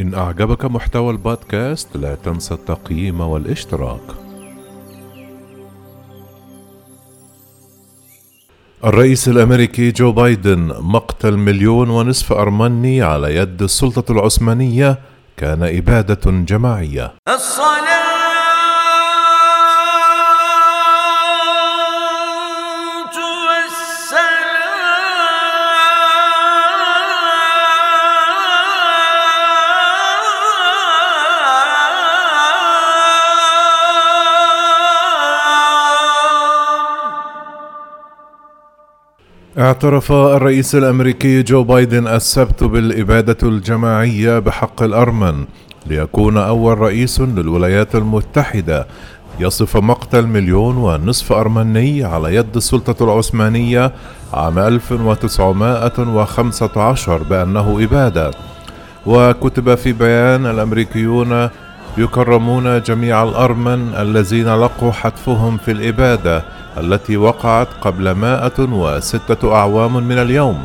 إن أعجبك محتوى البودكاست لا تنسى التقييم والاشتراك. الرئيس الأمريكي جو بايدن مقتل مليون ونصف أرمني على يد السلطة العثمانية كان إبادة جماعية. الصلاة اعترف الرئيس الأمريكي جو بايدن السبت بالإبادة الجماعية بحق الأرمن ليكون أول رئيس للولايات المتحدة. يصف مقتل مليون ونصف أرمني على يد السلطة العثمانية عام 1915 بأنه إبادة. وكتب في بيان الأمريكيون يكرمون جميع الأرمن الذين لقوا حتفهم في الإبادة. التي وقعت قبل مائة وستة أعوام من اليوم.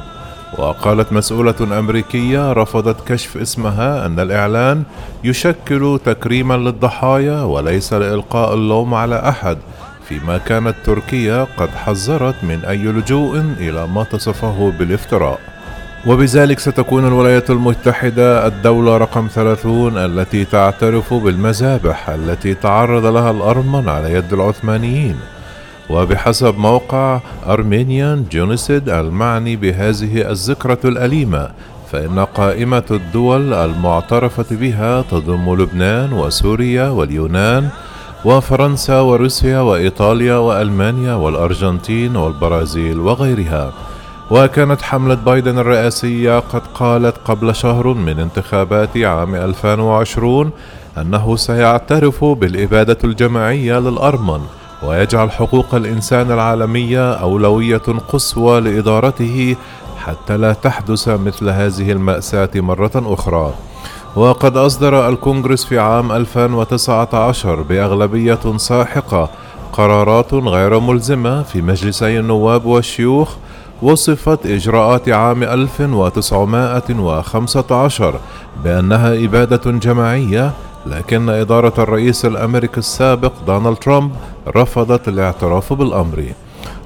وقالت مسؤولة أمريكية رفضت كشف اسمها أن الإعلان يشكل تكريما للضحايا وليس لإلقاء اللوم على أحد فيما كانت تركيا قد حذرت من أي لجوء إلى ما تصفه بالافتراء. وبذلك ستكون الولايات المتحدة الدولة رقم 30 التي تعترف بالمذابح التي تعرض لها الأرمن على يد العثمانيين. وبحسب موقع أرمينيان جونيسيد المعني بهذه الذكرى الأليمة فإن قائمة الدول المعترفة بها تضم لبنان وسوريا واليونان وفرنسا وروسيا وإيطاليا وألمانيا والأرجنتين والبرازيل وغيرها. وكانت حملة بايدن الرئاسية قد قالت قبل شهر من انتخابات عام 2020 أنه سيعترف بالإبادة الجماعية للأرمن ويجعل حقوق الإنسان العالمية أولوية قصوى لإدارته حتى لا تحدث مثل هذه المأساة مرة أخرى. وقد أصدر الكونغرس في عام 2019 بأغلبية ساحقة قرارات غير ملزمة في مجلسي النواب والشيوخ وصفت إجراءات عام 1915 بأنها إبادة جماعية لكن إدارة الرئيس الأمريكي السابق دونالد ترامب رفضت الاعتراف بالأمر.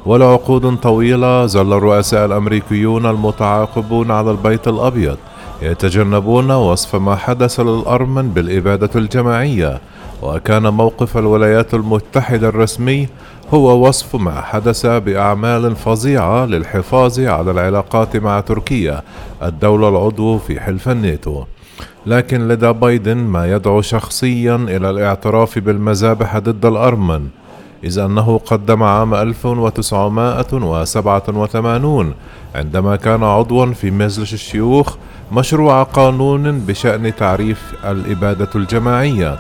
ولعقود طويلة ظل الرؤساء الأمريكيون المتعاقبون على البيت الأبيض يتجنبون وصف ما حدث للأرمن بالإبادة الجماعية. وكان موقف الولايات المتحدة الرسمي هو وصف ما حدث بأعمال فظيعة للحفاظ على العلاقات مع تركيا الدولة العضو في حلف الناتو. لكن لدى بايدن ما يدعو شخصيا إلى الاعتراف بالمذابح ضد الأرمن إذ أنه قدم عام 1987 عندما كان عضوا في مجلس الشيوخ مشروع قانون بشأن تعريف الإبادة الجماعية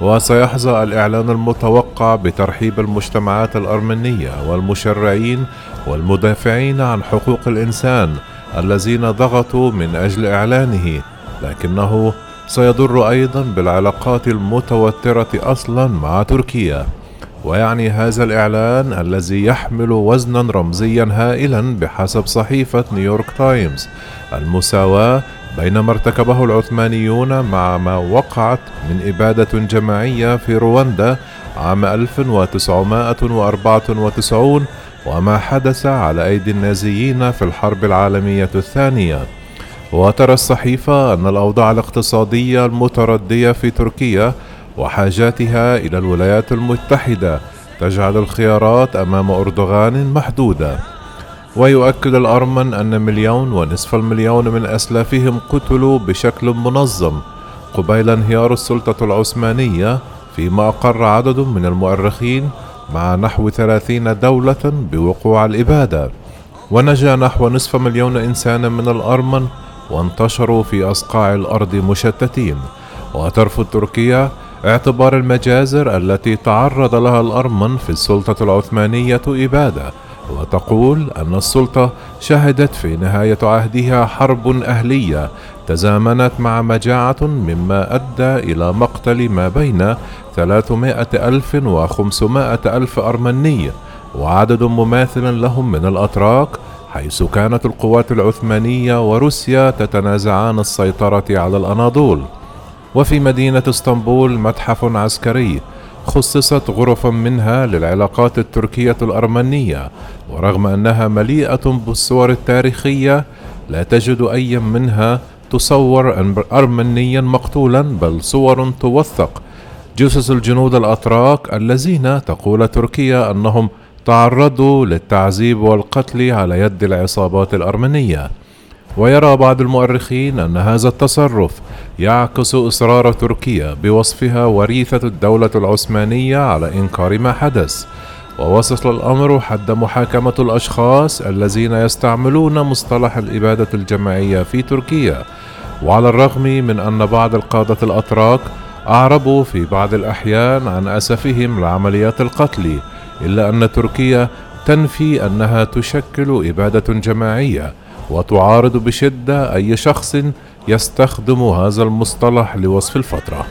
وسيحظى الإعلان المتوقع بترحيب المجتمعات الأرمنية والمشرعين والمدافعين عن حقوق الإنسان الذين ضغطوا من أجل إعلانه. لكنه سيضر أيضا بالعلاقات المتوترة أصلا مع تركيا ويعني هذا الإعلان الذي يحمل وزنا رمزيا هائلا بحسب صحيفة نيويورك تايمز. المساواة بين ما ارتكبه العثمانيون مع ما وقعت من إبادة جماعية في رواندا عام 1994 وما حدث على أيدي النازيين في الحرب العالمية الثانية. وترى الصحيفة أن الأوضاع الاقتصادية المتردية في تركيا وحاجاتها إلى الولايات المتحدة تجعل الخيارات أمام أردوغان محدودة. ويؤكد الأرمن أن مليون ونصف المليون من أسلافهم قتلوا بشكل منظم قبيل انهيار السلطة العثمانية فيما أقر عدد من المؤرخين مع نحو ثلاثين دولة بوقوع الإبادة. ونجا نحو نصف مليون إنسان من الأرمن وانتشروا في أصقاع الأرض مشتتين. وترفض تركيا اعتبار المجازر التي تعرض لها الأرمن في السلطة العثمانية إبادة. وتقول أن السلطة شهدت في نهاية عهدها حرب أهلية تزامنت مع مجاعة مما أدى إلى مقتل ما بين 300 ألف و 500 ألف أرمني. وعدد مماثل لهم من الأتراك حيث كانت القوات العثمانية وروسيا تتنازعان السيطرة على الأناضول. وفي مدينة اسطنبول متحف عسكري خصصت غرفا منها للعلاقات التركية الأرمنية ورغم أنها مليئة بالصور التاريخية لا تجد أي منها تصور أرمنيا مقتولا بل صور توثق جثث الجنود الأتراك الذين تقول تركيا أنهم تعرضوا للتعذيب والقتل على يد العصابات الأرمنية. ويرى بعض المؤرخين أن هذا التصرف يعكس إصرار تركيا بوصفها وريثة الدولة العثمانية على إنكار ما حدث. ووصل الأمر حد محاكمة الأشخاص الذين يستعملون مصطلح الإبادة الجماعية في تركيا. وعلى الرغم من أن بعض القادة الأتراك أعربوا في بعض الأحيان عن أسفهم لعمليات القتل إلا أن تركيا تنفي أنها تشكل إبادة جماعية وتعارض بشدة أي شخص يستخدم هذا المصطلح لوصف الفترة.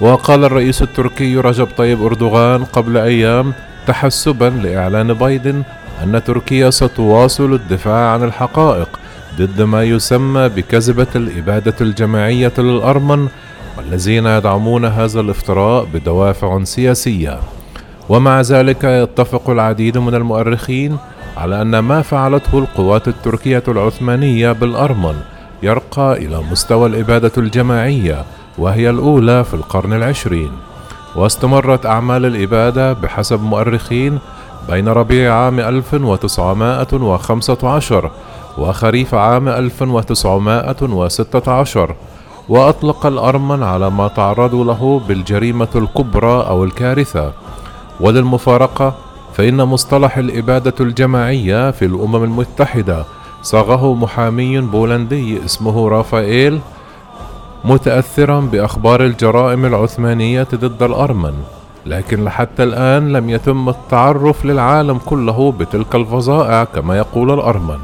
وقال الرئيس التركي رجب طيب أردوغان قبل أيام تحسبا لإعلان بايدن أن تركيا ستواصل الدفاع عن الحقائق ضد ما يسمى بكذبة الإبادة الجماعية للأرمن والذين يدعمون هذا الافتراء بدوافع سياسية. ومع ذلك يتفق العديد من المؤرخين على أن ما فعلته القوات التركية العثمانية بالأرمن يرقى إلى مستوى الإبادة الجماعية وهي الأولى في القرن العشرين. واستمرت أعمال الإبادة بحسب مؤرخين بين ربيع عام 1915 وخريف عام 1916 وأطلق الأرمن على ما تعرضوا له بالجريمة الكبرى أو الكارثة. وللمفارقة فإن مصطلح الإبادة الجماعية في الأمم المتحدة صاغه محامي بولندي اسمه رافائيل متأثرا بأخبار الجرائم العثمانية ضد الأرمن. لكن لحتى الآن لم يتم التعرف للعالم كله بتلك الفظائع كما يقول الأرمن.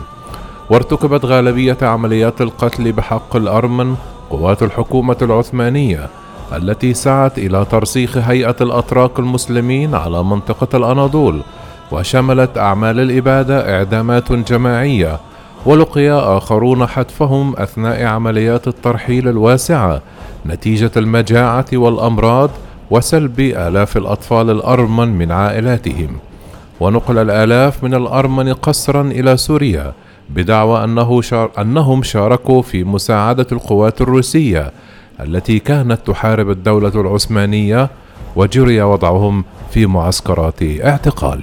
وارتكبت غالبية عمليات القتل بحق الأرمن قوات الحكومة العثمانية التي سعت إلى ترسيخ هيئة الأتراك المسلمين على منطقة الأناضول وشملت أعمال الإبادة إعدامات جماعية ولقي آخرون حتفهم أثناء عمليات الترحيل الواسعة نتيجة المجاعة والأمراض وسلب آلاف الأطفال الأرمن من عائلاتهم. ونقل الآلاف من الأرمن قسرا إلى سوريا بدعوى أنه شار أنهم شاركوا في مساعدة القوات الروسية التي كانت تحارب الدولة العثمانية وجري وضعهم في معسكرات اعتقال.